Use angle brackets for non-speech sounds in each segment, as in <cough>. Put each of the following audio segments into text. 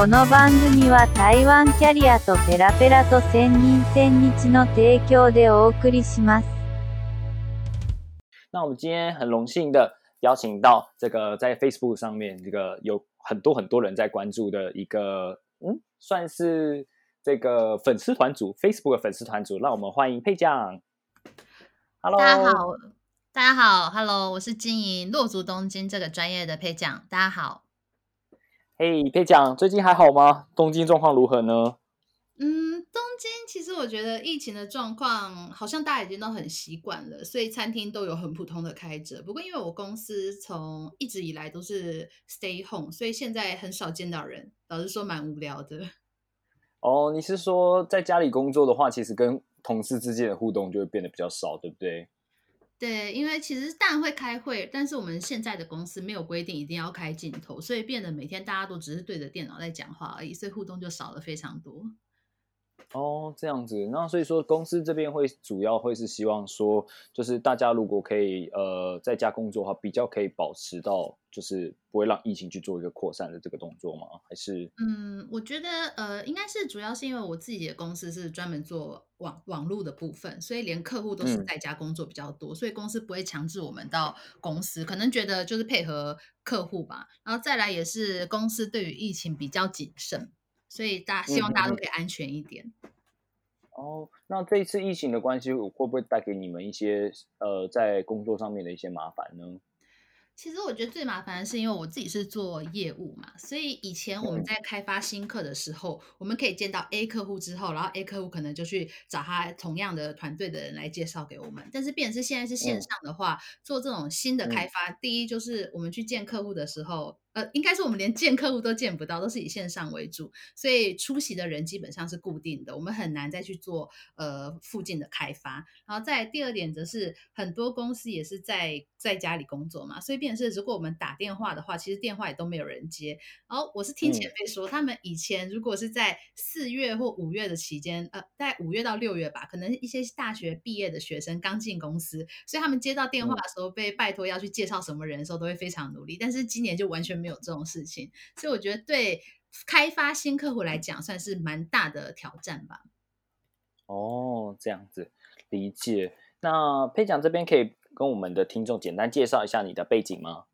この番組は台湾キャリアとペラペラと千人千日の提供でお送りします。那我们今天很荣幸的邀请到这个在 Facebook 上面这个有很多很多人在关注的一个，嗯，算是这个粉丝团组 Facebook 的粉丝团组，让我们欢迎佩酱。Hello，大家好，大家好，Hello，我是经营落足东京这个专业的配酱，大家好。 嘿，佩讲，最近还好吗？东京状况如何呢？嗯，东京其实我觉得疫情的状况好像大家已经都很习惯了，所以餐厅都有很普通的开着。不过因为我公司从一直以来都是 stay home，所以现在很少见到人，老实说蛮无聊的。哦，你是说在家里工作的话，其实跟同事之间的互动就会变得比较少，对不对？对，因为其实当然会开会，但是我们现在的公司没有规定一定要开镜头，所以变得每天大家都只是对着电脑在讲话而已，所以互动就少了非常多。哦，这样子，那所以说公司这边会主要会是希望说，就是大家如果可以呃在家工作的话，比较可以保持到就是不会让疫情去做一个扩散的这个动作吗？还是嗯，我觉得呃应该是主要是因为我自己的公司是专门做网网络的部分，所以连客户都是在家工作比较多，所以公司不会强制我们到公司，可能觉得就是配合客户吧。然后再来也是公司对于疫情比较谨慎。所以大希望大家都可以安全一点。哦，那这一次疫情的关系，会不会带给你们一些呃在工作上面的一些麻烦呢？其实我觉得最麻烦的是，因为我自己是做业务嘛，所以以前我们在开发新客的时候，我们可以见到 A 客户之后，然后 A 客户可能就去找他同样的团队的人来介绍给我们。但是，变是现在是线上的话，做这种新的开发，第一就是我们去见客户的时候。呃，应该是我们连见客户都见不到，都是以线上为主，所以出席的人基本上是固定的，我们很难再去做呃附近的开发。然后再第二点则是很多公司也是在在家里工作嘛，所以变成是如果我们打电话的话，其实电话也都没有人接。然后我是听前辈说，他们以前如果是在四月或五月的期间，呃，在五月到六月吧，可能一些大学毕业的学生刚进公司，所以他们接到电话的时候被拜托要去介绍什么人的时候，都会非常努力。但是今年就完全。没有这种事情，所以我觉得对开发新客户来讲，算是蛮大的挑战吧。哦，这样子理解。那佩讲这边可以跟我们的听众简单介绍一下你的背景吗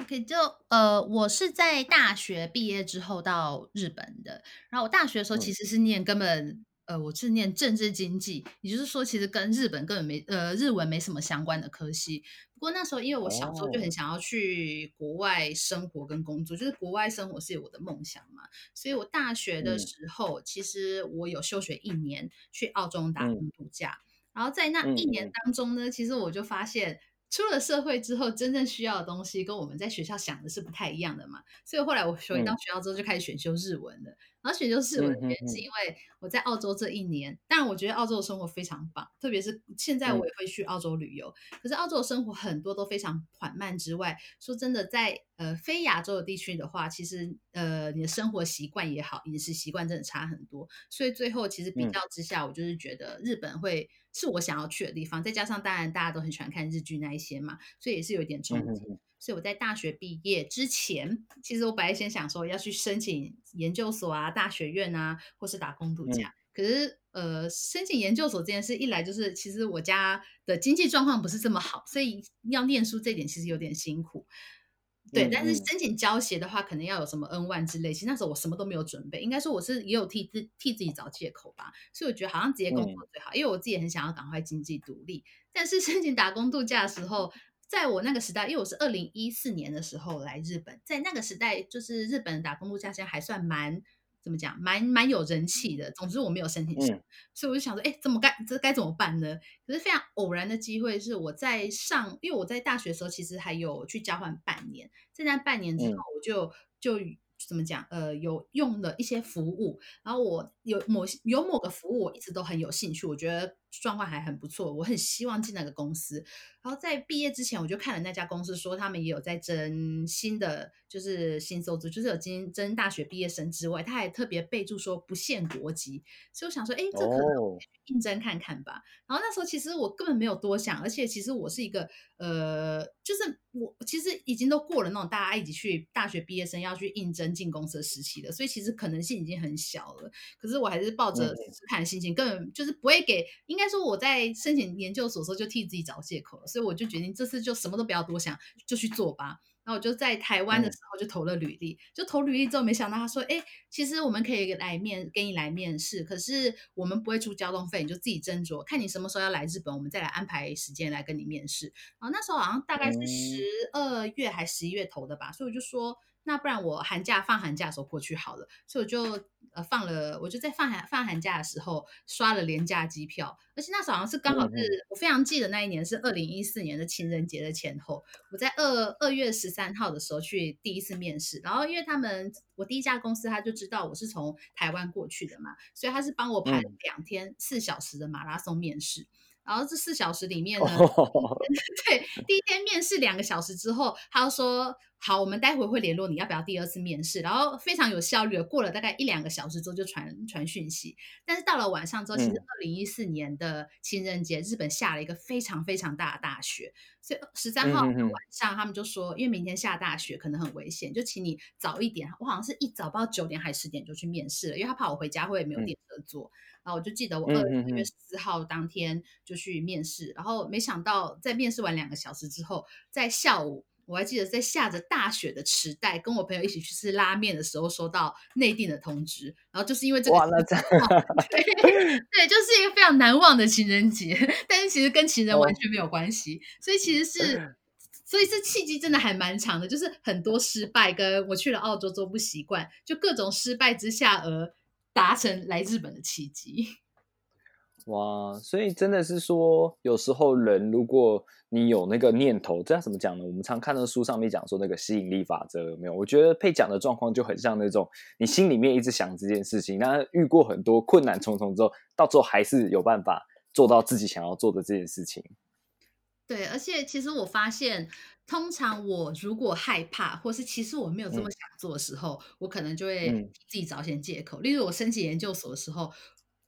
？OK，就呃，我是在大学毕业之后到日本的，然后我大学的时候其实是念根本。呃，我是念政治经济，也就是说，其实跟日本根本没呃日文没什么相关的科系。不过那时候，因为我小时候就很想要去国外生活跟工作，就是国外生活是我的梦想嘛。所以我大学的时候，其实我有休学一年去澳洲打工度假。然后在那一年当中呢，其实我就发现，出了社会之后，真正需要的东西跟我们在学校想的是不太一样的嘛。所以后来我回到学校之后，就开始选修日文了。而且就是我的原因，是因为我在澳洲这一年，当然我觉得澳洲的生活非常棒，特别是现在我也会去澳洲旅游。可是澳洲的生活很多都非常缓慢之外，说真的，在呃非亚洲的地区的话，其实呃你的生活习惯也好，饮食习惯真的差很多。所以最后其实比较之下，我就是觉得日本会是我想要去的地方。再加上当然大家都很喜欢看日剧那一些嘛，所以也是有一点冲击。所以我在大学毕业之前，其实我本来先想说要去申请研究所啊、大学院啊，或是打工度假。可是，呃，申请研究所这件事，一来就是其实我家的经济状况不是这么好，所以要念书这点其实有点辛苦。对，但是申请交协的话，可能要有什么 N 万之类。其实那时候我什么都没有准备，应该说我是也有替自替自己找借口吧。所以我觉得好像直接工作最好，因为我自己也很想要赶快经济独立。但是申请打工度假的时候。在我那个时代，因为我是二零一四年的时候来日本，在那个时代，就是日本打工度假现在还算蛮怎么讲，蛮蛮有人气的。总之我没有申请上，所以我就想说，哎，怎么该这该怎么办呢？可是非常偶然的机会是我在上，因为我在大学的时候其实还有去交换半年，在那半年之后，我就就怎么讲，呃，有用了一些服务，然后我有某有某个服务我一直都很有兴趣，我觉得。状况还很不错，我很希望进那个公司。然后在毕业之前，我就看了那家公司，说他们也有在征新的，就是新收资，就是有经征大学毕业生之外，他还特别备注说不限国籍。所以我想说，哎，这可能应征看看吧。然后那时候其实我根本没有多想，而且其实我是一个呃，就是我其实已经都过了那种大家一起去大学毕业生要去应征进公司的时期了，所以其实可能性已经很小了。可是我还是抱着看的心情，根本就是不会给。应该说我在申请研究所的时候就替自己找借口了，所以我就决定这次就什么都不要多想，就去做吧。然后我就在台湾的时候就投了履历，就投履历之后，没想到他说：“哎，其实我们可以来面给你来面试，可是我们不会出交通费，你就自己斟酌，看你什么时候要来日本，我们再来安排时间来跟你面试。”然后那时候好像大概是十二月还十一月投的吧，所以我就说。那不然我寒假放寒假的时候过去好了，所以我就呃放了，我就在放寒放寒假的时候刷了廉价机票，而且那时候好像是刚好是我非常记得那一年是二零一四年的情人节的前后，我在二二月十三号的时候去第一次面试，然后因为他们我第一家公司他就知道我是从台湾过去的嘛，所以他是帮我排两天四小时的马拉松面试。然后这四小时里面呢，<laughs> 对，第一天面试两个小时之后，他说好，我们待会会联络你要不要第二次面试。然后非常有效率的，过了大概一两个小时之后就传传讯息。但是到了晚上之后，其实二零一四年的情人节，日本下了一个非常非常大的大雪，所以十三号晚上他们就说，因为明天下大雪可能很危险，就请你早一点。我好像是一早不知道九点还是十点就去面试了，因为他怕我回家会没有电车坐。然后我就记得我二月四号当天就去面试，然后没想到在面试完两个小时之后，在下午我还记得在下着大雪的池袋，跟我朋友一起去吃拉面的时候收到内定的通知，然后就是因为这个，<laughs> 对对，就是一个非常难忘的情人节，但是其实跟情人完全没有关系，所以其实是，所以这契机真的还蛮长的，就是很多失败，跟我去了澳洲之后不习惯，就各种失败之下而。达成来日本的契机，哇！所以真的是说，有时候人如果你有那个念头，这样怎么讲呢？我们常看到书上面讲说那个吸引力法则，有没有？我觉得配讲的状况就很像那种你心里面一直想这件事情，那遇过很多困难重重之后，到最后还是有办法做到自己想要做的这件事情。对，而且其实我发现。通常我如果害怕，或是其实我没有这么想做的时候，我可能就会自己找些借口。例如我申请研究所的时候，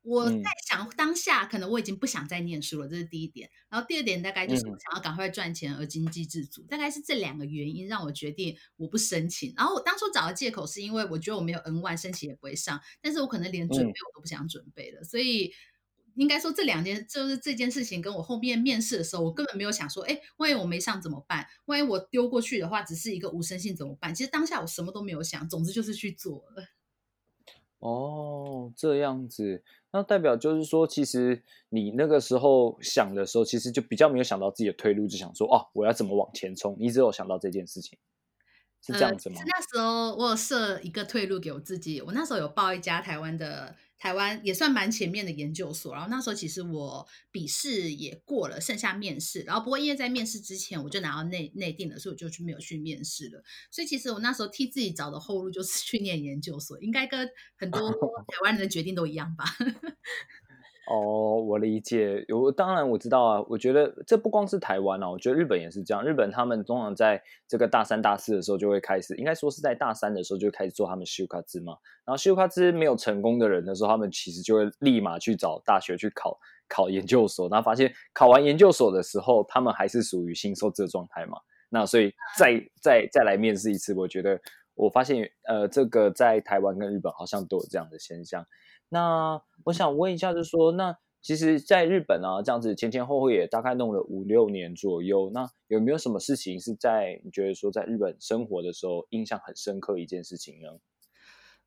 我在想当下可能我已经不想再念书了，这是第一点。然后第二点大概就是我想要赶快赚钱而经济自主，大概是这两个原因让我决定我不申请。然后我当初找的借口是因为我觉得我没有 N 万申请也不会上，但是我可能连准备我都不想准备了，所以。应该说这两件就是这件事情，跟我后面面试的时候，我根本没有想说，哎，万一我没上怎么办？万一我丢过去的话，只是一个无声性怎么办？其实当下我什么都没有想，总之就是去做了。哦，这样子，那代表就是说，其实你那个时候想的时候，其实就比较没有想到自己的退路，就想说，哦，我要怎么往前冲？你只有想到这件事情，是这样子吗？那时候我有设一个退路给我自己，我那时候有报一家台湾的。台湾也算蛮前面的研究所，然后那时候其实我笔试也过了，剩下面试，然后不过因为在面试之前我就拿到内内定了，所以我就去没有去面试了。所以其实我那时候替自己找的后路就是去念研究所，应该跟很多 <laughs> 台湾人的决定都一样吧。哦，我理解。有，当然我知道啊。我觉得这不光是台湾啊，我觉得日本也是这样。日本他们通常在这个大三、大四的时候就会开始，应该说是在大三的时候就开始做他们修卡兹嘛。然后修卡兹没有成功的人的时候，他们其实就会立马去找大学去考考研究所。然后发现考完研究所的时候，他们还是属于新收这个状态嘛。那所以再再再来面试一次，我觉得我发现呃，这个在台湾跟日本好像都有这样的现象。那我想问一下，就是说，那其实，在日本啊，这样子前前后后也大概弄了五六年左右。那有没有什么事情是在你觉得说在日本生活的时候印象很深刻一件事情呢？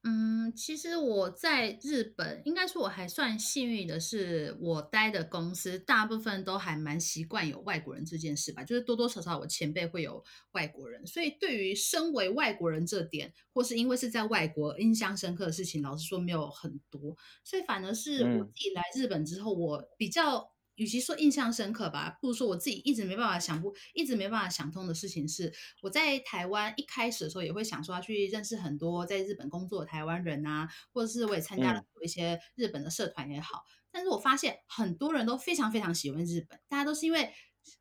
嗯，其实我在日本，应该说我还算幸运的是，我待的公司大部分都还蛮习惯有外国人这件事吧，就是多多少少我前辈会有外国人，所以对于身为外国人这点，或是因为是在外国印象深刻的事情，老实说没有很多，所以反而是我自己来日本之后，我比较。与其说印象深刻吧，不如说我自己一直没办法想不，一直没办法想通的事情是，我在台湾一开始的时候也会想说要去认识很多在日本工作的台湾人啊，或者是我也参加了一些日本的社团也好，但是我发现很多人都非常非常喜欢日本，大家都是因为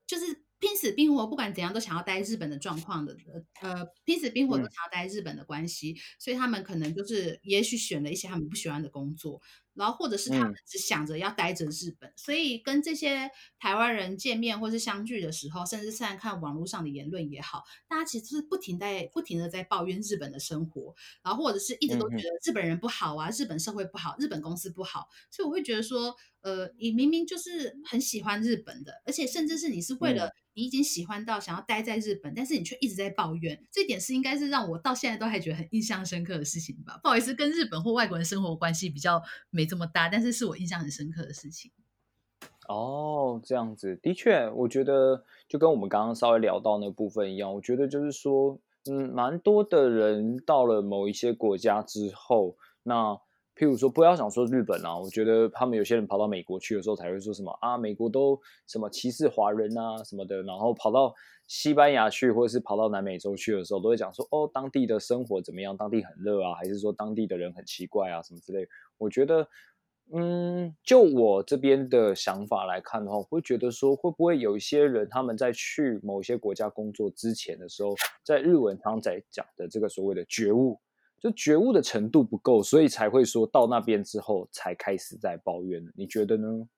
就是。拼死拼活，不管怎样都想要待日本的状况的，呃，拼死拼活都想要待日本的关系，所以他们可能就是也许选了一些他们不喜欢的工作。然后或者是他们只想着要待着日本，所以跟这些台湾人见面或是相聚的时候，甚至现在看网络上的言论也好，大家其实是不停在不停的在抱怨日本的生活，然后或者是一直都觉得日本人不好啊，日本社会不好，日本公司不好，所以我会觉得说，呃，你明明就是很喜欢日本的，而且甚至是你是为了你已经喜欢到想要待在日本，但是你却一直在抱怨，这点是应该是让我到现在都还觉得很印象深刻的事情吧？不好意思，跟日本或外国人生活关系比较。没没这么大，但是是我印象很深刻的事情。哦，这样子，的确，我觉得就跟我们刚刚稍微聊到那部分一样，我觉得就是说，嗯，蛮多的人到了某一些国家之后，那譬如说，不要想说日本啊，我觉得他们有些人跑到美国去的时候，才会说什么啊，美国都什么歧视华人啊什么的，然后跑到西班牙去，或者是跑到南美洲去的时候，都会讲说，哦，当地的生活怎么样？当地很热啊，还是说当地的人很奇怪啊，什么之类。我觉得，嗯，就我这边的想法来看的话，会觉得说，会不会有一些人他们在去某些国家工作之前的时候，在日文常在讲的这个所谓的觉悟，就觉悟的程度不够，所以才会说到那边之后才开始在抱怨你觉得呢？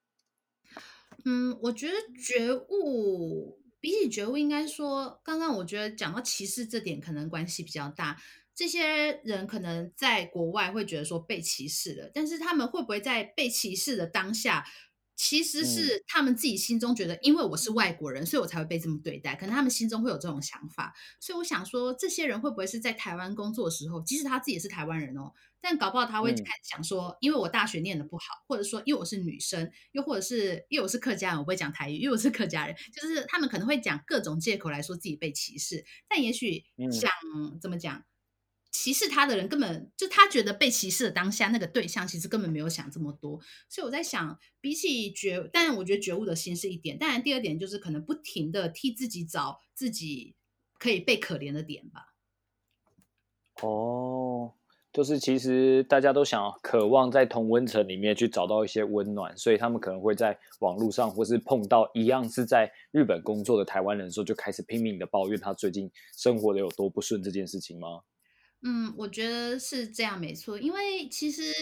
嗯，我觉得觉悟比起觉悟，应该说，刚刚我觉得讲到歧视这点，可能关系比较大。这些人可能在国外会觉得说被歧视了，但是他们会不会在被歧视的当下，其实是他们自己心中觉得，因为我是外国人，所以我才会被这么对待。可能他们心中会有这种想法，所以我想说，这些人会不会是在台湾工作的时候，即使他自己是台湾人哦，但搞不好他会开始想说，因为我大学念的不好，或者说因为我是女生，又或者是因为我是客家人，我不会讲台语，因为我是客家人，就是他们可能会讲各种借口来说自己被歧视，但也许想怎么讲？歧视他的人根本就他觉得被歧视的当下那个对象其实根本没有想这么多，所以我在想，比起觉，但是我觉得觉悟的心是一点，当然第二点就是可能不停的替自己找自己可以被可怜的点吧。哦，就是其实大家都想渴望在同温层里面去找到一些温暖，所以他们可能会在网络上或是碰到一样是在日本工作的台湾人的时候，就开始拼命的抱怨他最近生活的有多不顺这件事情吗？嗯，我觉得是这样，没错。因为其实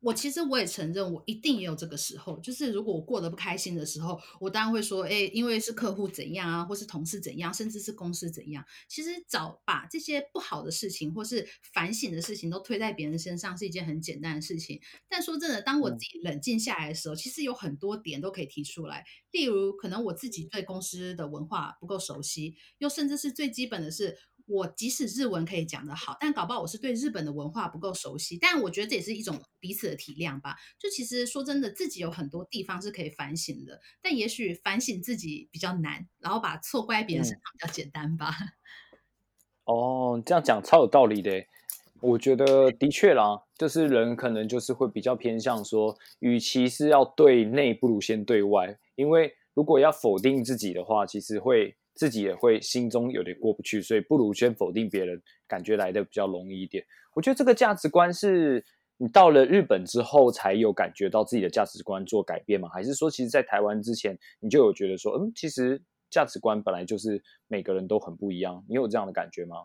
我其实我也承认，我一定也有这个时候。就是如果我过得不开心的时候，我当然会说，哎，因为是客户怎样啊，或是同事怎样，甚至是公司怎样。其实找把这些不好的事情或是反省的事情都推在别人身上，是一件很简单的事情。但说真的，当我自己冷静下来的时候，其实有很多点都可以提出来。例如，可能我自己对公司的文化不够熟悉，又甚至是最基本的是。我即使日文可以讲得好，但搞不好我是对日本的文化不够熟悉。但我觉得这也是一种彼此的体谅吧。就其实说真的，自己有很多地方是可以反省的，但也许反省自己比较难，然后把错怪别人身上比较简单吧。<laughs> 哦，这样讲超有道理的。我觉得的确啦，就是人可能就是会比较偏向说，与其是要对内，不如先对外。因为如果要否定自己的话，其实会。自己也会心中有点过不去，所以不如先否定别人，感觉来的比较容易一点。我觉得这个价值观是你到了日本之后才有感觉到自己的价值观做改变吗？还是说，其实，在台湾之前你就有觉得说，嗯，其实价值观本来就是每个人都很不一样？你有这样的感觉吗？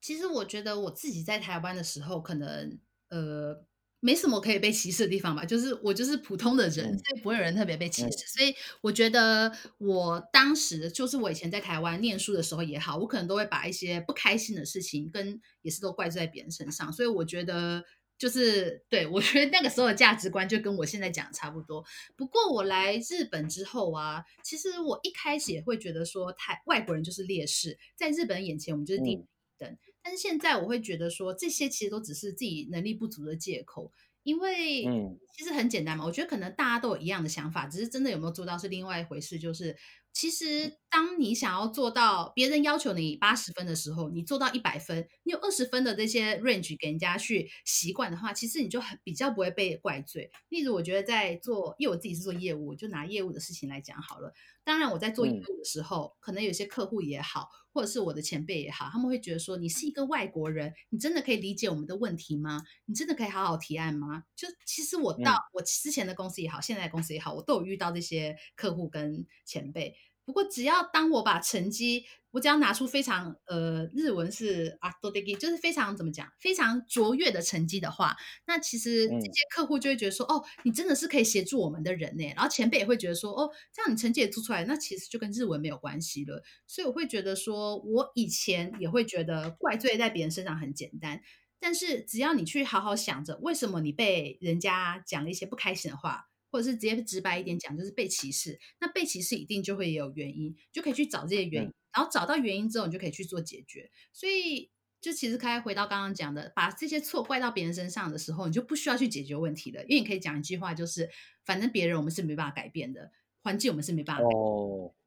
其实我觉得我自己在台湾的时候，可能呃。没什么可以被歧视的地方吧，就是我就是普通的人，所以不会有人特别被歧视。所以我觉得我当时就是我以前在台湾念书的时候也好，我可能都会把一些不开心的事情跟也是都怪罪在别人身上。所以我觉得就是对我觉得那个时候的价值观就跟我现在讲差不多。不过我来日本之后啊，其实我一开始也会觉得说，台外国人就是劣势，在日本眼前我们就是低等。但是现在我会觉得说，这些其实都只是自己能力不足的借口，因为其实很简单嘛，我觉得可能大家都有一样的想法，只是真的有没有做到是另外一回事。就是其实当你想要做到别人要求你八十分的时候，你做到一百分，你有二十分的这些 range 给人家去习惯的话，其实你就很比较不会被怪罪。例如，我觉得在做，因为我自己是做业务，我就拿业务的事情来讲好了。当然，我在做业嗯务的时候，可能有些客户也好，或者是我的前辈也好，他们会觉得说，你是一个外国人，你真的可以理解我们的问题吗？你真的可以好好提案吗？就其实我到嗯我之前的公司也好，现在的公司也好，我都有遇到这些客户跟前辈。不过，只要当我把成绩，我只要拿出非常呃日文是啊多 d 就是非常怎么讲，非常卓越的成绩的话，那其实这嗯些客户就会觉得说，哦，你真的是可以协助我们的人呢。然后前辈也会觉得说，哦，这样你成绩也做出来，那其实就跟日文没有关系了。所以我会觉得说，我以前也会觉得怪罪在别人身上很简单，但是只要你去好好想着，为什么你被人家讲了一些不开心的话，或者是直接直白一点讲，就是被歧视。那被歧视一定就会有原因，就可以去找这些原因，嗯然后找到原因之后，你就可以去做解决。所以，就其实开回到刚刚讲的，把这些错怪到别人身上的时候，你就不需要去解决问题了，因为你可以讲一句话，就是反正别人我们是没办法改变的，环境我们是没办法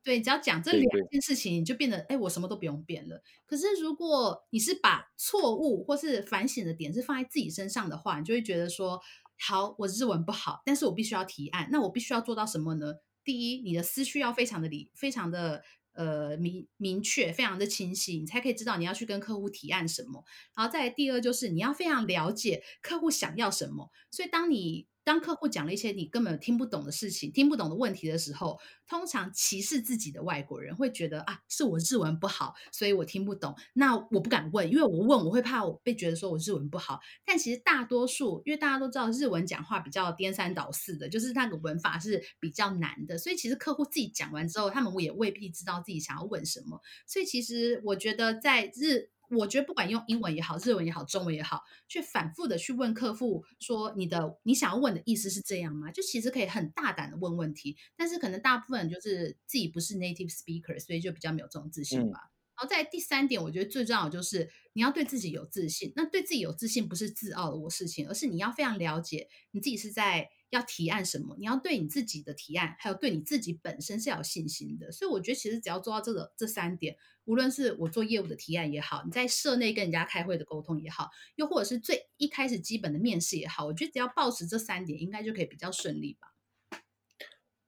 对，只要讲这对两件事情，你就变得，哎，我什么都不用变了。可是如果你是把错误或是反省的点是放在自己身上的话，你就会觉得说，好，我日文不好，但是我必须要提案，那我必须要做到什么呢？第一，你的思绪要非常的理，非常的呃明明确，非常的清晰，你才可以知道你要去跟客户提案什么。然后再来第二就是你要非常了解客户想要什么，所以当你当客户讲了一些你根本听不懂的事情、听不懂的问题的时候，通常歧视自己的外国人会觉得啊，是我日文不好，所以我听不懂。那我不敢问，因为我问我会怕我被觉得说我日文不好。但其实大多数，因为大家都知道日文讲话比较颠三倒四的，就是那个文法是比较难的，所以其实客户自己讲完之后，他们也未必知道自己想要问什么。所以其实我觉得在日，我觉得不管用英文也好，日文也好，中文也好，去反复的去问客户说你的你想要问的意思是这样吗？就其实可以很大胆的问问题，但是可能大部分人就是自己不是 native speaker，所以就比较没有这种自信嗯吧。然后在第三点，我觉得最重要的就是你要对自己有自信。那对自己有自信不是自傲的我事情，而是你要非常了解你自己是在要提案什么，你要对你自己的提案，还有对你自己本身是要有信心的。所以我觉得其实只要做到这个这三点，无论是我做业务的提案也好，你在社内跟人家开会的沟通也好，又或者是最一开始基本的面试也好，我觉得只要保持这三点，应该就可以比较顺利吧。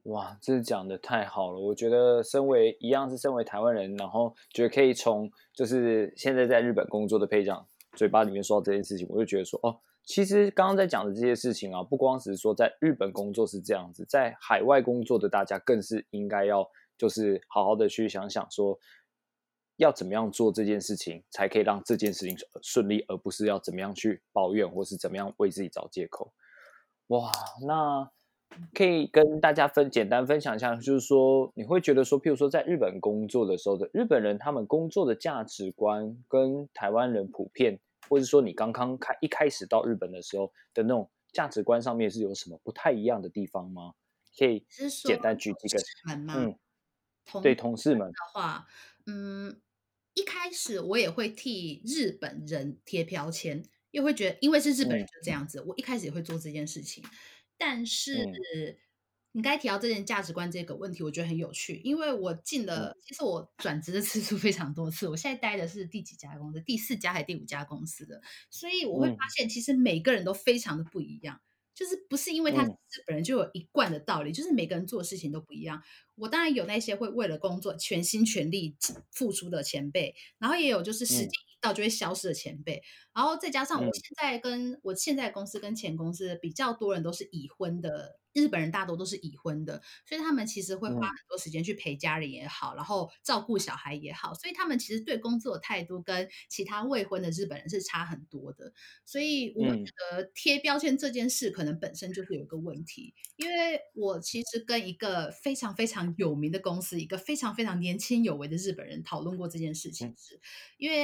哇，这讲的太好了！我觉得身为一样是身为台湾人，然后觉得可以从就是现在在日本工作的配长嘴巴里面说到这件事情，我就觉得说哦，其实刚刚在讲的这些事情啊，不光是说在日本工作是这样子，在海外工作的大家更是应该要就是好好的去想想说，要怎么样做这件事情，才可以让这件事情顺利，而不是要怎么样去抱怨或是怎么样为自己找借口。哇，那可以跟大家分简单分享一下，就是说你会觉得说，譬如说在日本工作的时候的日本人，他们工作的价值观跟台湾人普遍，或者说你刚刚开一开始到日本的时候的那种价值观上面是有什么不太一样的地方吗？可以简单举几个？嗯，同对同事们，的话，嗯，一开始我也会替日本人贴标签，又会觉得因为是日本人嗯就这样子，我一开始也会做这件事情。但是、嗯你刚才提到这件价值观这个问题，我觉得很有趣，因为我进了，其实我转职的次数非常多次，我现在待的是第几家公司？第四家还是第五家公司的，所以我会嗯发现，其实每个人都非常的不一样。就是不是因为他本人就有一贯的道理，就是每个人做事情都不一样。我当然有那些会为了工作全心全力付出的前辈，然后也有就是时间嗯一到就会消失的前辈，然后再加上我嗯现在跟我现在公司跟前公司比较多人都是已婚的，日本人大多都是已婚的，所以他们其实会花嗯。很多时间去陪家人也好，然后照顾小孩也好，所以他们其实对工作的态度跟其他未婚的日本人是差很多的。所以我嗯。觉得贴标签这件事可能本身就是有一个问题，因为我其实跟一个非常非常有名的公司，一个非常非常年轻有为的日本人讨论过这件事情嗯是，因为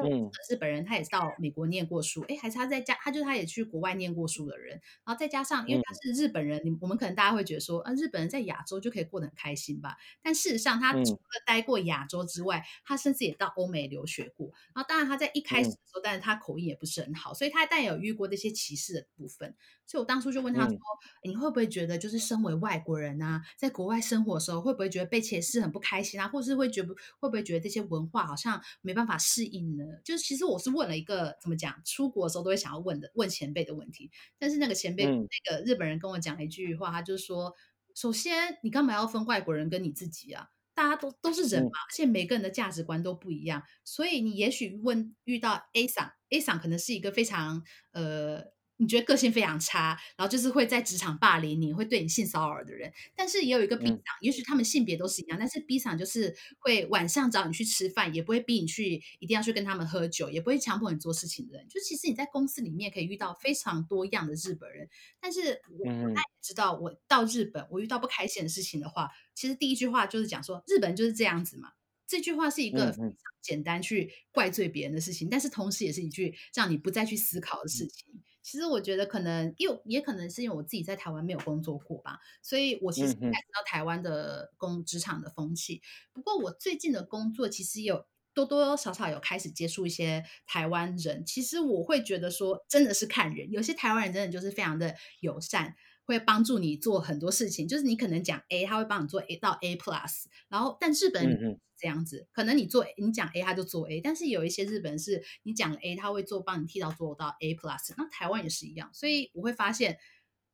日本人，他也是到美国念过书，哎，还是他在家，他就是他也去国外念过书的人，然后再加上因为他是日本人，你我们可能大家会觉得说，啊，日本人在亚洲就可以过得很开心吧？但事实上，他除了待过亚洲之外，他甚至也到欧美留学过。然后当然他在一开始的时候，但是他口音也不是很好，所以他但有遇过这些歧视的部分。所以我当初就问他说，你会不会觉得就是身为外国人啊，在国外生活的时候，会不会觉得被歧视很不开心啊？或是会觉不会不会觉得这些文化好像没办法适应呢？就是其实我是问了一个怎么讲，出国的时候都会想要问的问前辈的问题。但是那个前辈那个日本人跟我讲了一句话，他就是说：首先你干嘛要分外国人跟你自己啊？大家都都是人嘛，而且每个人的价值观都不一样，所以你也许问遇到 A 赏 A 赏可能是一个非常呃。你觉得个性非常差，然后就是会在职场霸凌你，会对你性骚扰的人。但是也有一个 B 厂，也许他们性别都是一样，但是 B 厂就是会晚上找你去吃饭，也不会逼你去一定要去跟他们喝酒，也不会强迫你做事情的人。就其实你在公司里面可以遇到非常多样的日本人。但是我那也知道，我到日本我遇到不开心的事情的话，其实第一句话就是讲说日本就是这样子嘛。这句话是一个非常简单去怪罪别人的事情，但是同时也是一句让你不再去思考的事情。其实我觉得可能又也可能是因为我自己在台湾没有工作过吧，所以我其实不太知道台湾的工职场的风气。不过我最近的工作其实有多多少少有开始接触一些台湾人，其实我会觉得说真的是看人，有些台湾人真的就是非常的友善。会帮助你做很多事情，就是你可能讲 A，他会帮你做 A 到 A plus，然后但日本这样子，可能你做你讲 A，他就做 A，但是有一些日本是你讲 A，他会做帮你替到做到 A plus，那台湾也是一样，所以我会发现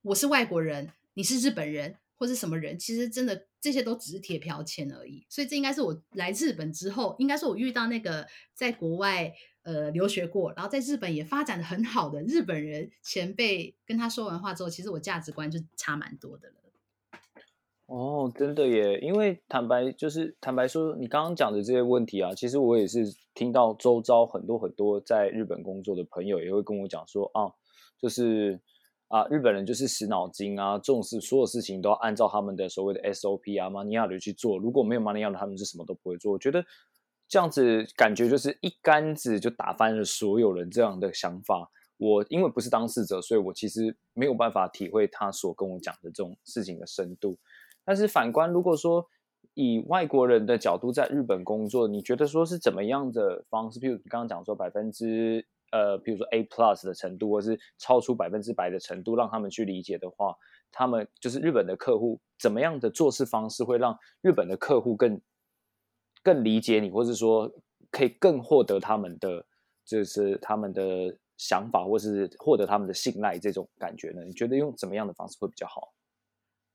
我是外国人，你是日本人或是什么人，其实真的这些都只是贴标签而已，所以这应该是我来日本之后，应该是我遇到那个在国外。呃，留学过，然后在日本也发展的很好的日本人前辈，跟他说完话之后，其实我价值观就差蛮多的了。哦，真的耶！因为坦白就是坦白说，你刚刚讲的这些问题啊，其实我也是听到周遭很多很多在日本工作的朋友也会跟我讲说啊，就是啊，日本人就是死脑筋啊，重视所有事情都要按照他们的所谓的 SOP 啊、money 的去做，如果没有 money 的，他们是什么都不会做。我觉得。这样子感觉就是一竿子就打翻了所有人这样的想法。我因为不是当事者，所以我其实没有办法体会他所跟我讲的这种事情的深度。但是反观，如果说以外国人的角度在日本工作，你觉得说是怎么样的方式？譬如你刚刚讲说百分之呃，比如说 A plus 的程度，或是超出百分之百的程度，让他们去理解的话，他们就是日本的客户怎么样的做事方式会让日本的客户更。更理解你，或是说可以更获得他们的，就是他们的想法，或是获得他们的信赖这种感觉呢？你觉得用怎么样的方式会比较好？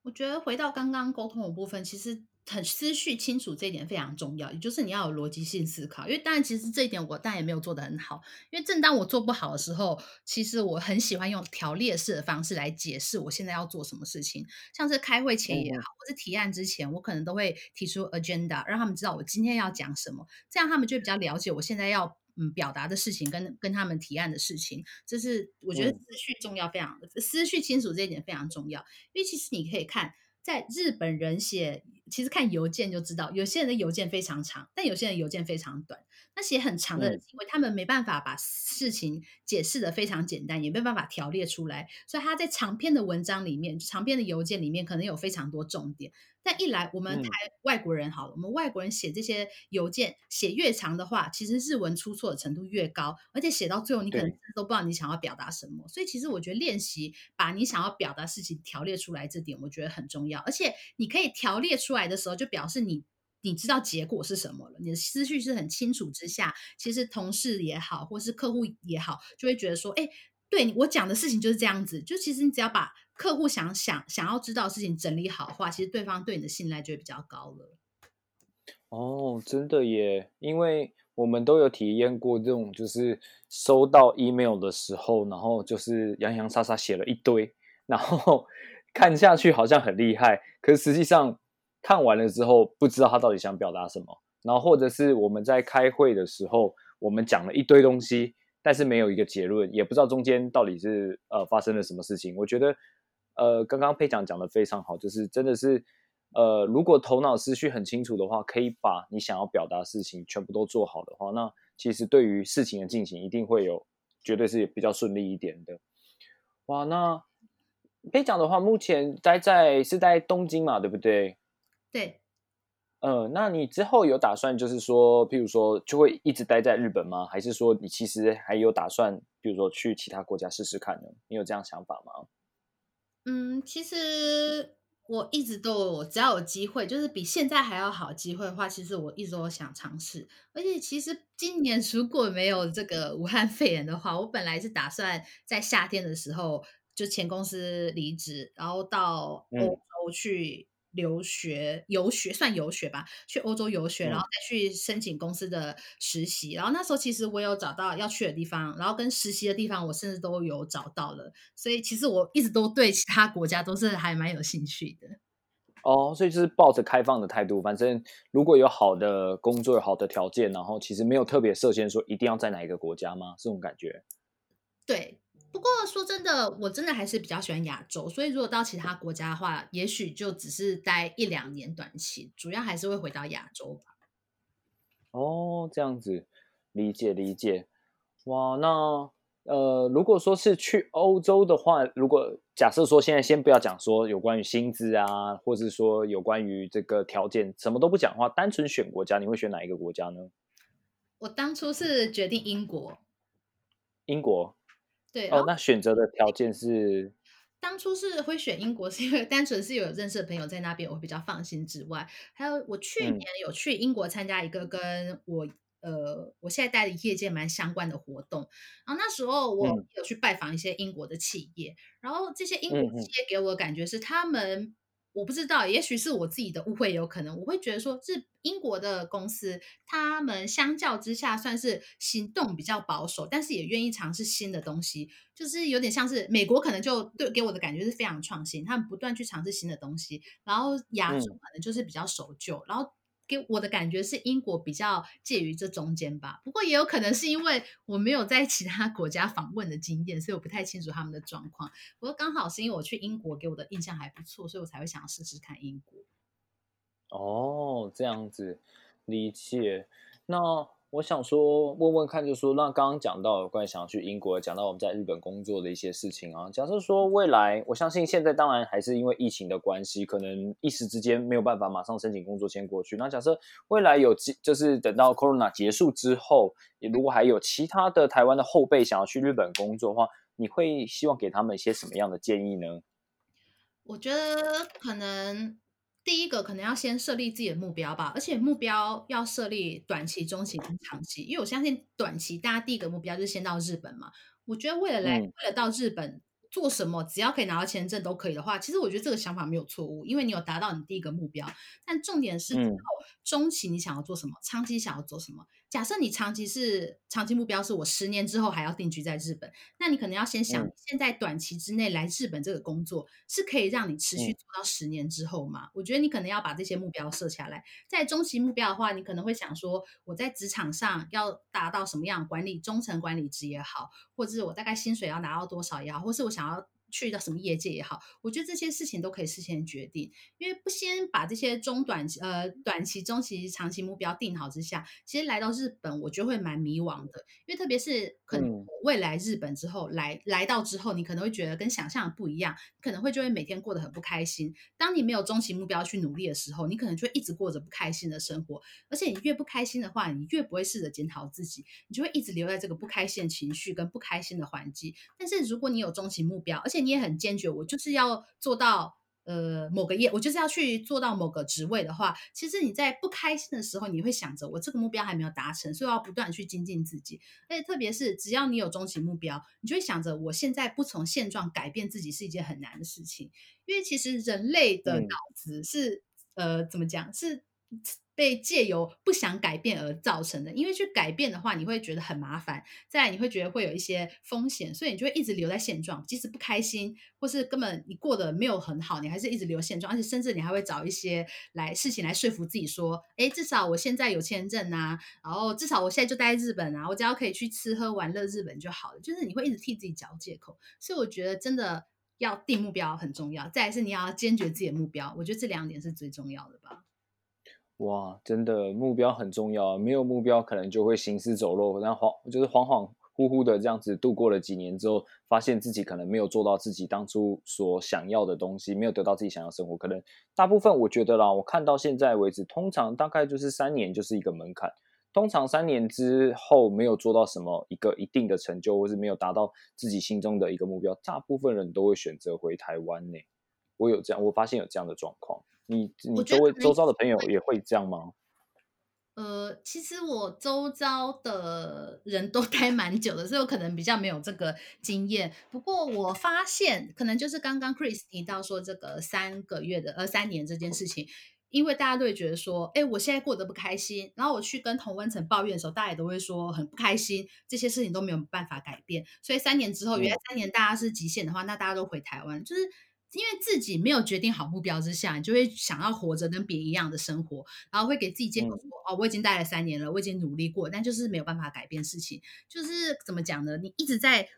我觉得回到刚刚沟通的部分，其实。很思绪清楚这一点非常重要，也就是你要有逻辑性思考。因为当然，其实这一点我当然也没有做得很好。因为正当我做不好的时候，其实我很喜欢用条列式的方式来解释我现在要做什么事情。像是开会前也好，或是提案之前，我可能都会提出 agenda，让他们知道我今天要讲什么，这样他们就比较了解我现在要嗯表达的事情跟跟他们提案的事情。这是我觉得思绪重要，非常思绪清楚这一点非常重要。因为其实你可以看。在日本人写，其实看邮件就知道，有些人的邮件非常长，但有些人邮件非常短。那写很长的，因为他们没办法把事情解释的非常简单，也没办法条列出来，所以他在长篇的文章里面、长篇的邮件里面，可能有非常多重点。但一来，我们台外国人好了，我们外国人写这些邮件写越长的话，其实日文出错的程度越高，而且写到最后，你可能都不知道你想要表达什么。所以，其实我觉得练习把你想要表达事情条列出来，这点我觉得很重要。而且，你可以条列出来的时候，就表示你你知道结果是什么了，你的思绪是很清楚之下，其实同事也好，或是客户也好，就会觉得说，哎，对我讲的事情就是这样子。就其实你只要把。客户想想想要知道事情整理好的话，其实对方对你的信赖就会比较高了。哦，真的耶，因为我们都有体验过这种，就是收到 email 的时候，然后就是洋洋洒洒写了一堆，然后看下去好像很厉害，可是实际上看完了之后，不知道他到底想表达什么。然后或者是我们在开会的时候，我们讲了一堆东西，但是没有一个结论，也不知道中间到底是呃发生了什么事情。我觉得。呃，刚刚佩讲讲的非常好，就是真的是，呃，如果头脑思绪很清楚的话，可以把你想要表达的事情全部都做好的话，那其实对于事情的进行一定会有，绝对是比较顺利一点的。哇，那可以讲的话，目前待在是在东京嘛，对不对？对。嗯，那你之后有打算，就是说，譬如说，就会一直待在日本吗？还是说，你其实还有打算，比如说去其他国家试试看呢？你有这样想法吗？嗯，其实我一直都有，只要有机会，就是比现在还要好机会的话，其实我一直都想尝试。而且，其实今年 <laughs> 如果没有这个武汉肺炎的话，我本来是打算在夏天的时候就前公司离职，然后到欧洲去。留学游学算游学吧，去欧洲游学，然后再去申请公司的实习。然后那时候其实我有找到要去的地方，然后跟实习的地方我甚至都有找到了。所以其实我一直都对其他国家都是还蛮有兴趣的。哦，所以就是抱着开放的态度，反正如果有好的工作、好的条件，然后其实没有特别设限说一定要在哪一个国家吗？这种感觉？对。不过说真的，我真的还是比较喜欢亚洲，所以如果到其他国家的话，也许就只是待一两年短期，主要还是会回到亚洲吧。哦，这样子，理解理解。哇，那呃，如果说是去欧洲的话，如果假设说现在先不要讲说有关于薪资啊，或是说有关于这个条件，什么都不讲话，单纯选国家，你会选哪一个国家呢？我当初是决定英国。英国。对哦，那选择的条件是，当初是会选英国，是因为单纯是有认识的朋友在那边，我比较放心之外，还有我去年有去英国参加一个跟我呃我现在待的业界蛮相关的活动，然后那时候我有去拜访一些英国的企业，然后这些英国企业给我的感觉是他们。我不知道，也许是我自己的误会，有可能我会觉得说，是英国的公司，他们相较之下算是行动比较保守，但是也愿意尝试新的东西，就是有点像是美国可能就对给我的感觉是非常创新，他们不断去尝试新的东西，然后亚洲可能就是比较守旧，然后。给我的感觉是英国比较介于这中间吧，不过也有可能是因为我没有在其他国家访问的经验，所以我不太清楚他们的状况。不过刚好是因为我去英国，给我的印象还不错，所以我才会想要试试看英国。哦，这样子理解那。我想说，问问看，就说那刚刚讲到关于想要去英国，讲到我们在日本工作的一些事情啊。假设说未来，我相信现在当然还是因为疫情的关系，可能一时之间没有办法马上申请工作签过去。那假设未来有，就是等到 Corona 结束之后，如果还有其他的台湾的后辈想要去日本工作的话，你会希望给他们一些什么样的建议呢？我觉得可能。第一个可能要先设立自己的目标吧，而且目标要设立短期、中期跟长期。因为我相信短期大家第一个目标就是先到日本嘛。我觉得为了来，为了到日本做什么，只要可以拿到签证都可以的话，其实我觉得这个想法没有错误，因为你有达到你第一个目标。但重点是之后中期你想要做什么，长期想要做什么。假设你长期是长期目标是我十年之后还要定居在日本，那你可能要先想，现在短期之内来日本这个工作是可以让你持续做到十年之后吗？我觉得你可能要把这些目标设下来。在中期目标的话，你可能会想说，我在职场上要达到什么样管理中层管理职也好，或者是我大概薪水要拿到多少也好，或是我想要。去到什么业界也好，我觉得这些事情都可以事先决定，因为不先把这些中短期、呃短期、中期、长期目标定好之下，其实来到日本，我觉得会蛮迷惘的。因为特别是可能未来日本之后来来到之后，你可能会觉得跟想象的不一样，可能会就会每天过得很不开心。当你没有中期目标去努力的时候，你可能就会一直过着不开心的生活。而且你越不开心的话，你越不会试着检讨自己，你就会一直留在这个不开心的情绪跟不开心的环境。但是如果你有中期目标，而且你也很坚决，我就是要做到呃某个业，我就是要去做到某个职位的话，其实你在不开心的时候，你会想着我这个目标还没有达成，所以要不断去精进自己。而且特别是只要你有终极目标，你就会想着我现在不从现状改变自己是一件很难的事情，因为其实人类的脑子是呃怎么讲是。被借由不想改变而造成的，因为去改变的话，你会觉得很麻烦，再来你会觉得会有一些风险，所以你就会一直留在现状，即使不开心，或是根本你过得没有很好，你还是一直留现状，而且甚至你还会找一些来事情来说服自己说，哎，至少我现在有签证啊，然后至少我现在就待在日本啊，我只要可以去吃喝玩乐日本就好了，就是你会一直替自己找借口，所以我觉得真的要定目标很重要，再是你要坚决自己的目标，我觉得这两点是最重要的吧。哇，真的目标很重要啊！没有目标，可能就会行尸走肉，然后恍就是恍恍惚惚的这样子度过了几年之后，发现自己可能没有做到自己当初所想要的东西，没有得到自己想要生活。可能大部分我觉得啦，我看到现在为止，通常大概就是三年就是一个门槛。通常三年之后没有做到什么一个一定的成就，或是没有达到自己心中的一个目标，大部分人都会选择回台湾呢。我有这样，我发现有这样的状况。你你周围周遭的朋友也会这样吗？呃，其实我周遭的人都 <laughs> 待蛮久的，所以我可能比较没有这个经验。不过我发现，可能就是刚刚 Chris 提到说这个三个月的呃三年这件事情，因为大家都会觉得说，哎，我现在过得不开心，然后我去跟同温层抱怨的时候，大家也都会说很不开心，这些事情都没有办法改变。所以三年之后，原来三年大家是极限的话，那大家都回台湾，就是。因为自己没有决定好目标之下，你就会想要活着跟别人一样的生活，然后会给自己借口说：“哦，我已经待了三年了，我已经努力过，但就是没有办法改变事情。”就是怎么讲呢？你一直在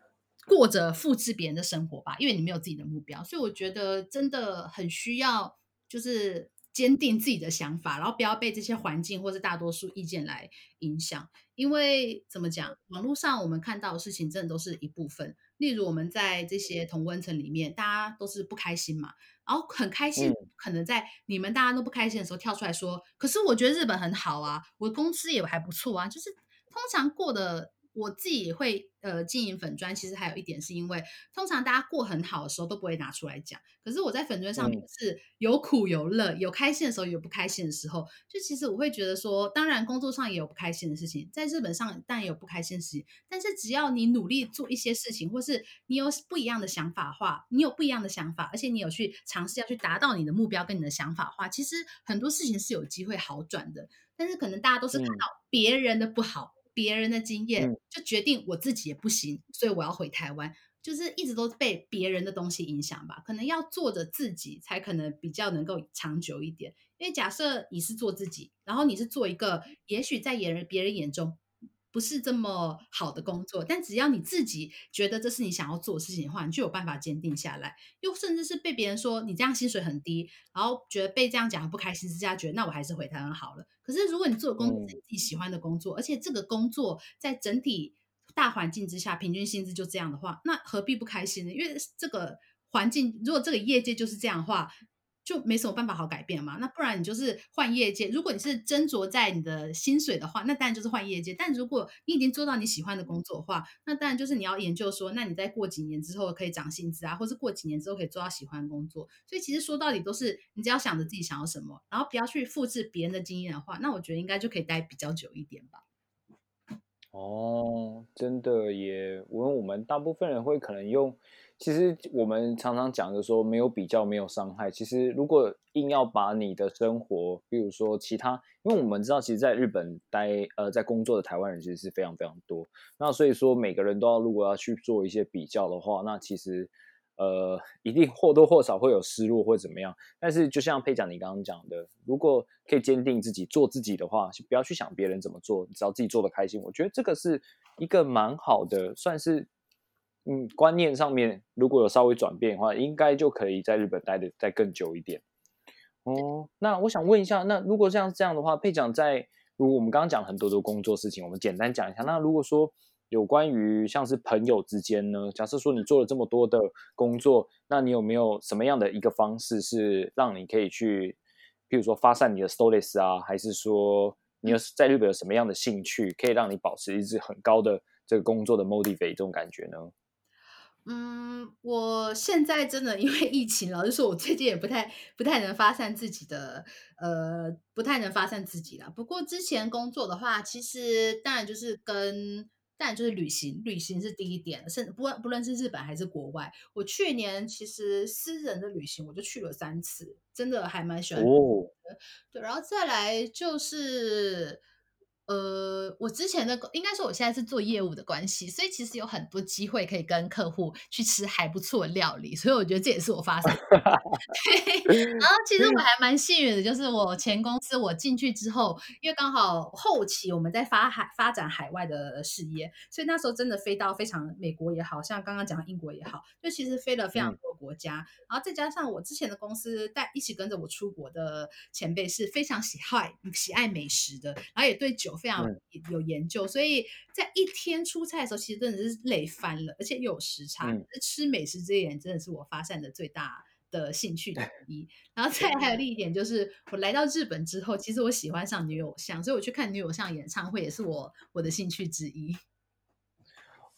过着复制别人的生活吧，因为你没有自己的目标。所以我觉得真的很需要，就是坚定自己的想法，然后不要被这些环境或是大多数意见来影响。因为怎么讲，网络上我们看到的事情，真的都是一部分。例如我们在这些同温层里面，大家都是不开心嘛，然后很开心，可能在你们大家都不开心的时候跳出来说，可是我觉得日本很好啊，我公司也还不错啊，就是通常过的。我自己也会呃经营粉砖，其实还有一点是因为，通常大家过很好的时候都不会拿出来讲，可是我在粉砖上面是有苦有乐，有开心的时候，有不开心的时候。就其实我会觉得说，当然工作上也有不开心的事情，在日本上当然有不开心的事情，但是只要你努力做一些事情，或是你有不一样的想法话，你有不一样的想法，而且你有去尝试要去达到你的目标跟你的想法话，其实很多事情是有机会好转的。但是可能大家都是看到别人的不好。别人的经验就决定我自己也不行，所以我要回台湾，就是一直都被别人的东西影响吧。可能要做着自己，才可能比较能够长久一点。因为假设你是做自己，然后你是做一个，也许在别人别人眼中。不是这么好的工作，但只要你自己觉得这是你想要做的事情的话，你就有办法坚定下来。又甚至是被别人说你这样薪水很低，然后觉得被这样讲不开心之下，觉得那我还是回台湾好了。可是如果你做的工自己喜欢的工作，而且这个工作在整体大环境之下平均薪资就这样的话，那何必不开心呢？因为这个环境，如果这个业界就是这样的话。就没什么办法好改变嘛，那不然你就是换业界。如果你是斟酌在你的薪水的话，那当然就是换业界。但如果你已经做到你喜欢的工作的话，那当然就是你要研究说，那你在过几年之后可以涨薪资啊，或是过几年之后可以做到喜欢的工作。所以其实说到底都是你只要想着自己想要什么，然后不要去复制别人的经验的话，那我觉得应该就可以待比较久一点吧。哦，真的也！我们我们大部分人会可能用。其实我们常常讲的说没有比较没有伤害。其实如果硬要把你的生活，比如说其他，因为我们知道，其实在日本待呃在工作的台湾人其实是非常非常多。那所以说每个人都要如果要去做一些比较的话，那其实呃一定或多或少会有失落或怎么样。但是就像佩讲你刚刚讲的，如果可以坚定自己做自己的话，不要去想别人怎么做，只要自己做的开心，我觉得这个是一个蛮好的，算是。嗯，观念上面如果有稍微转变的话，应该就可以在日本待的再更久一点。哦，那我想问一下，那如果像这样的话，佩讲在如果我们刚刚讲很多的工作事情，我们简单讲一下。那如果说有关于像是朋友之间呢，假设说你做了这么多的工作，那你有没有什么样的一个方式是让你可以去，譬如说发散你的 stories 啊，还是说你有在日本有什么样的兴趣，可以让你保持一直很高的这个工作的 motivate 这种感觉呢？嗯，我现在真的因为疫情老实说我最近也不太不太能发散自己的，呃，不太能发散自己了。不过之前工作的话，其实当然就是跟，当然就是旅行，旅行是第一点，甚至不不论是日本还是国外，我去年其实私人的旅行我就去了三次，真的还蛮喜欢哦。对，然后再来就是。呃，我之前的应该说我现在是做业务的关系，所以其实有很多机会可以跟客户去吃还不错的料理，所以我觉得这也是我发生。<laughs> 然后其实我还蛮幸运的，就是我前公司我进去之后，因为刚好后期我们在发海发展海外的事业，所以那时候真的飞到非常美国也好像刚刚讲英国也好，就其实飞了非常多国家，然后再加上我之前的公司带一起跟着我出国的前辈是非常喜爱喜爱美食的，然后也对酒非常有研究，所以在一天出差的时候，其实真的是累翻了，而且又有时差，吃美食这一点真的是我发散的最大。的兴趣之 <laughs> 一，然后再还有另一点就是，我来到日本之后，其实我喜欢上女偶像，所以我去看女偶像演唱会也是我我的兴趣之一。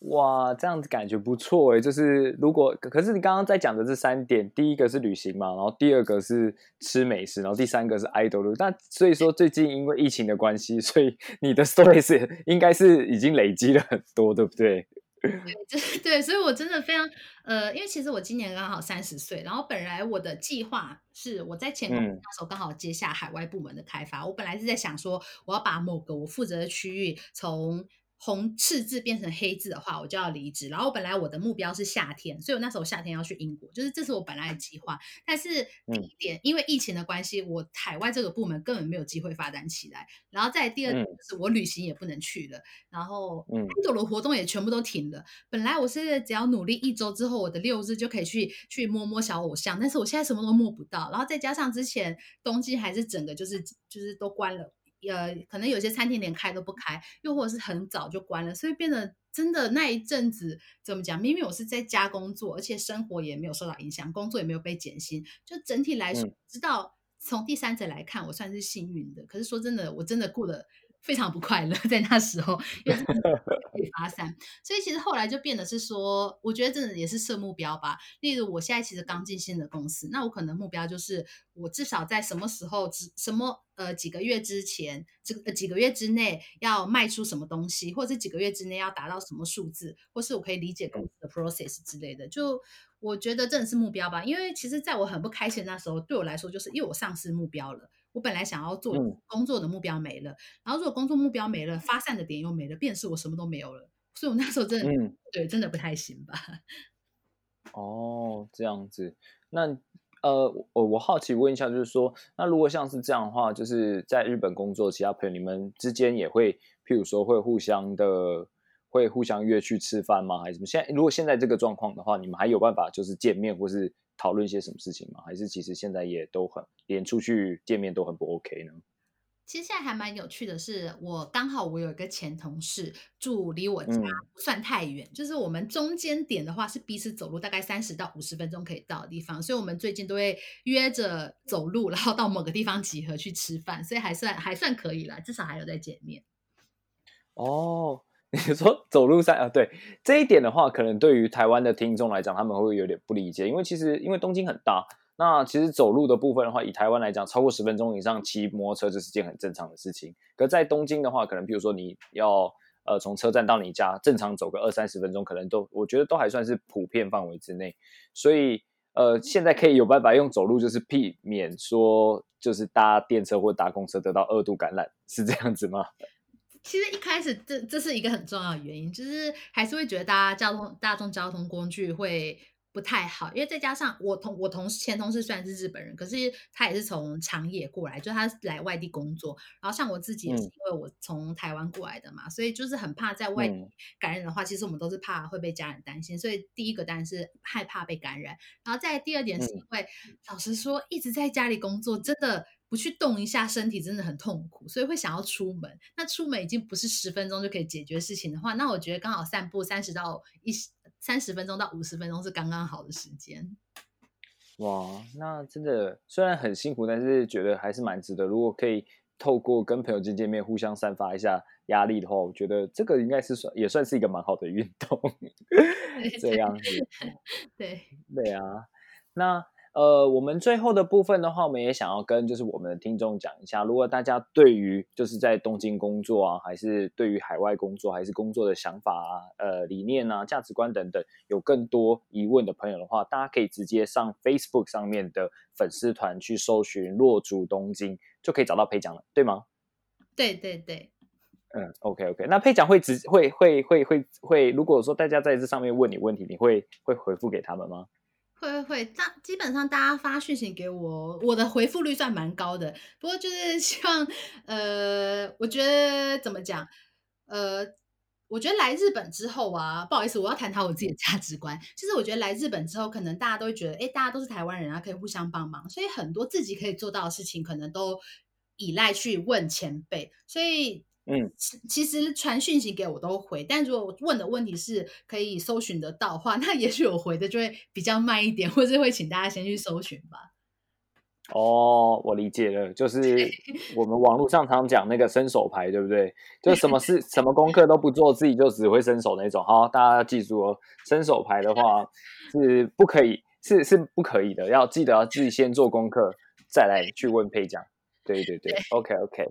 哇，这样子感觉不错哎！就是如果可是你刚刚在讲的这三点，第一个是旅行嘛，然后第二个是吃美食，然后第三个是 idol。那所以说最近因为疫情的关系，所以 <laughs> 你的 stories 应该是已经累积了很多，对不对？对，对，所以我真的非常呃，因为其实我今年刚好三十岁，然后本来我的计划是我在前公司那时候刚好接下海外部门的开发，我本来是在想说，我要把某个我负责的区域从。红赤字变成黑字的话，我就要离职。然后本来我的目标是夏天，所以我那时候夏天要去英国，就是这是我本来的计划。但是第一点，因为疫情的关系，我海外这个部门根本没有机会发展起来。然后再第二点就是我旅行也不能去了，然后英国的活动也全部都停了。本来我是只要努力一周之后，我的六日就可以去去摸摸小偶像，但是我现在什么都摸不到。然后再加上之前冬季还是整个就是就是都关了。呃，可能有些餐厅连开都不开，又或者是很早就关了，所以变得真的那一阵子怎么讲？明明我是在家工作，而且生活也没有受到影响，工作也没有被减薪，就整体来说，知道从第三者来看，我算是幸运的。可是说真的，我真的过得非常不快乐，<laughs> 在那时候，因为被发散，所以其实后来就变得是说，我觉得真的也是设目标吧。例如，我现在其实刚进新的公司，那我可能目标就是，我至少在什么时候，之什么呃几个月之前，这呃几个月之内要卖出什么东西，或者几个月之内要达到什么数字，或是我可以理解公司的 process 之类的。就我觉得真的是目标吧，因为其实在我很不开心那时候，对我来说就是因为我丧失目标了。我本来想要做工作的目标没了，然后如果工作目标没了，发散的点又没了，便是我什么都没有了。所以我那时候真的，对，真的不太行吧。<laughs> 哦，这样子，那呃，我我好奇问一下，就是说，那如果像是这样的话，就是在日本工作，其他朋友你们之间也会，譬如说会互相的，会互相约去吃饭吗？还是什么？现在如果现在这个状况的话，你们还有办法就是见面，或是？讨论一些什么事情吗？还是其实现在也都很连出去见面都很不 OK 呢？其实现在还蛮有趣的是，我刚好我有一个前同事住离我家不算太远，就是我们中间点的话是彼此走路大概三十到五十分钟可以到的地方，所以我们最近都会约着走路，然后到某个地方集合去吃饭，所以还算还算可以啦，至少还有在见面。哦。你说走路上啊，对这一点的话，可能对于台湾的听众来讲，他们会有点不理解，因为其实因为东京很大，那其实走路的部分的话，以台湾来讲，超过十分钟以上骑摩托车就是件很正常的事情。可在东京的话，可能比如说你要呃从车站到你家，正常走个二三十分钟，可能都我觉得都还算是普遍范围之内。所以呃，现在可以有办法用走路，就是避免说就是搭电车或搭公车得到二度感染，是这样子吗？其实一开始，这这是一个很重要的原因，就是还是会觉得大家交通大众交通工具会不太好，因为再加上我同我同前同事虽然是日本人，可是他也是从长野过来，就他来外地工作。然后像我自己也是因为我从台湾过来的嘛，所以就是很怕在外地感染的话，其实我们都是怕会被家人担心，所以第一个当然是害怕被感染。然后再第二点是因为，老实说，一直在家里工作真的。不去动一下身体真的很痛苦，所以会想要出门。那出门已经不是十分钟就可以解决事情的话，那我觉得刚好散步三十到一三十分钟到五十分钟是刚刚好的时间。哇，那真的虽然很辛苦，但是觉得还是蛮值得。如果可以透过跟朋友见见面，互相散发一下压力的话，我觉得这个应该是算也算是一个蛮好的运动。<laughs> 这样子，对对啊，那。呃，我们最后的部分的话，我们也想要跟就是我们的听众讲一下，如果大家对于就是在东京工作啊，还是对于海外工作，还是工作的想法啊、呃理念啊、价值观等等，有更多疑问的朋友的话，大家可以直接上 Facebook 上面的粉丝团去搜寻“落足东京”，就可以找到配讲了，对吗？对对对，嗯，OK OK，那配讲会直会会会会会，如果说大家在这上面问你问题，你会会回复给他们吗？会会会，大基本上大家发讯息给我，我的回复率算蛮高的。不过就是 <laughs> 希望，呃，我觉得怎么讲，呃，我觉得来日本之后啊，不好意思，我要谈谈我自己的价值观。就是我觉得来日本之后，可能大家都会觉得，哎，大家都是台湾人啊，可以互相帮忙，所以很多自己可以做到的事情，可能都依赖去问前辈。所以，嗯，其实传讯息给我都回，但如果问的问题是可以搜寻得到的话，<laughs> 那也许我回的就会比较慢一点，或者会请大家先去搜寻吧。哦，我理解了，就是我们网络上常讲那个伸手牌，对不对？就什么事、什么功课都不做，自己就只会伸手那种。好，大家要记住哦，伸手牌的话 <laughs> 是不可以，是是不可以的，要记得要自己先做功课，再来去问配奖。对对对，OK OK。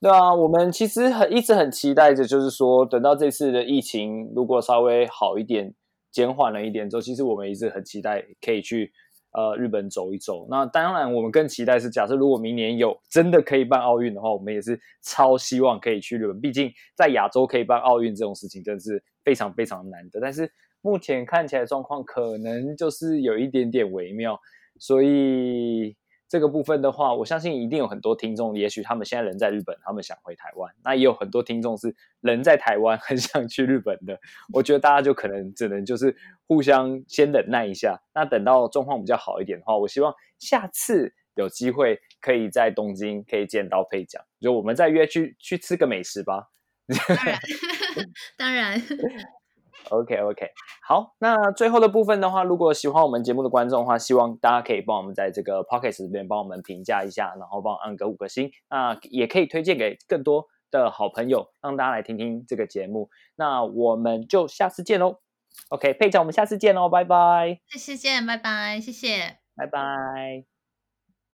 对啊，我们其实很一直很期待着，就是说等到这次的疫情如果稍微好一点、减缓了一点之后，其实我们一直很期待可以去。呃，日本走一走。那当然，我们更期待是，假设如果明年有真的可以办奥运的话，我们也是超希望可以去日本。毕竟在亚洲可以办奥运这种事情，真的是非常非常难的。但是目前看起来状况可能就是有一点点微妙，所以。这个部分的话，我相信一定有很多听众，也许他们现在人在日本，他们想回台湾。那也有很多听众是人在台湾，<laughs> 很想去日本的。我觉得大家就可能只能就是互相先忍耐一下。那等到状况比较好一点的话，我希望下次有机会可以在东京可以见到佩奖，就我们再约去去吃个美食吧。<laughs> 当然，<laughs> 当然。OK OK，好，那最后的部分的话，如果喜欢我们节目的观众的话，希望大家可以帮我们在这个 Pocket 这边帮我们评价一下，然后帮我按个五颗星，那也可以推荐给更多的好朋友，让大家来听听这个节目。那我们就下次见喽。OK，佩长，我们下次见喽，拜拜。下次见，拜拜，谢谢，拜拜。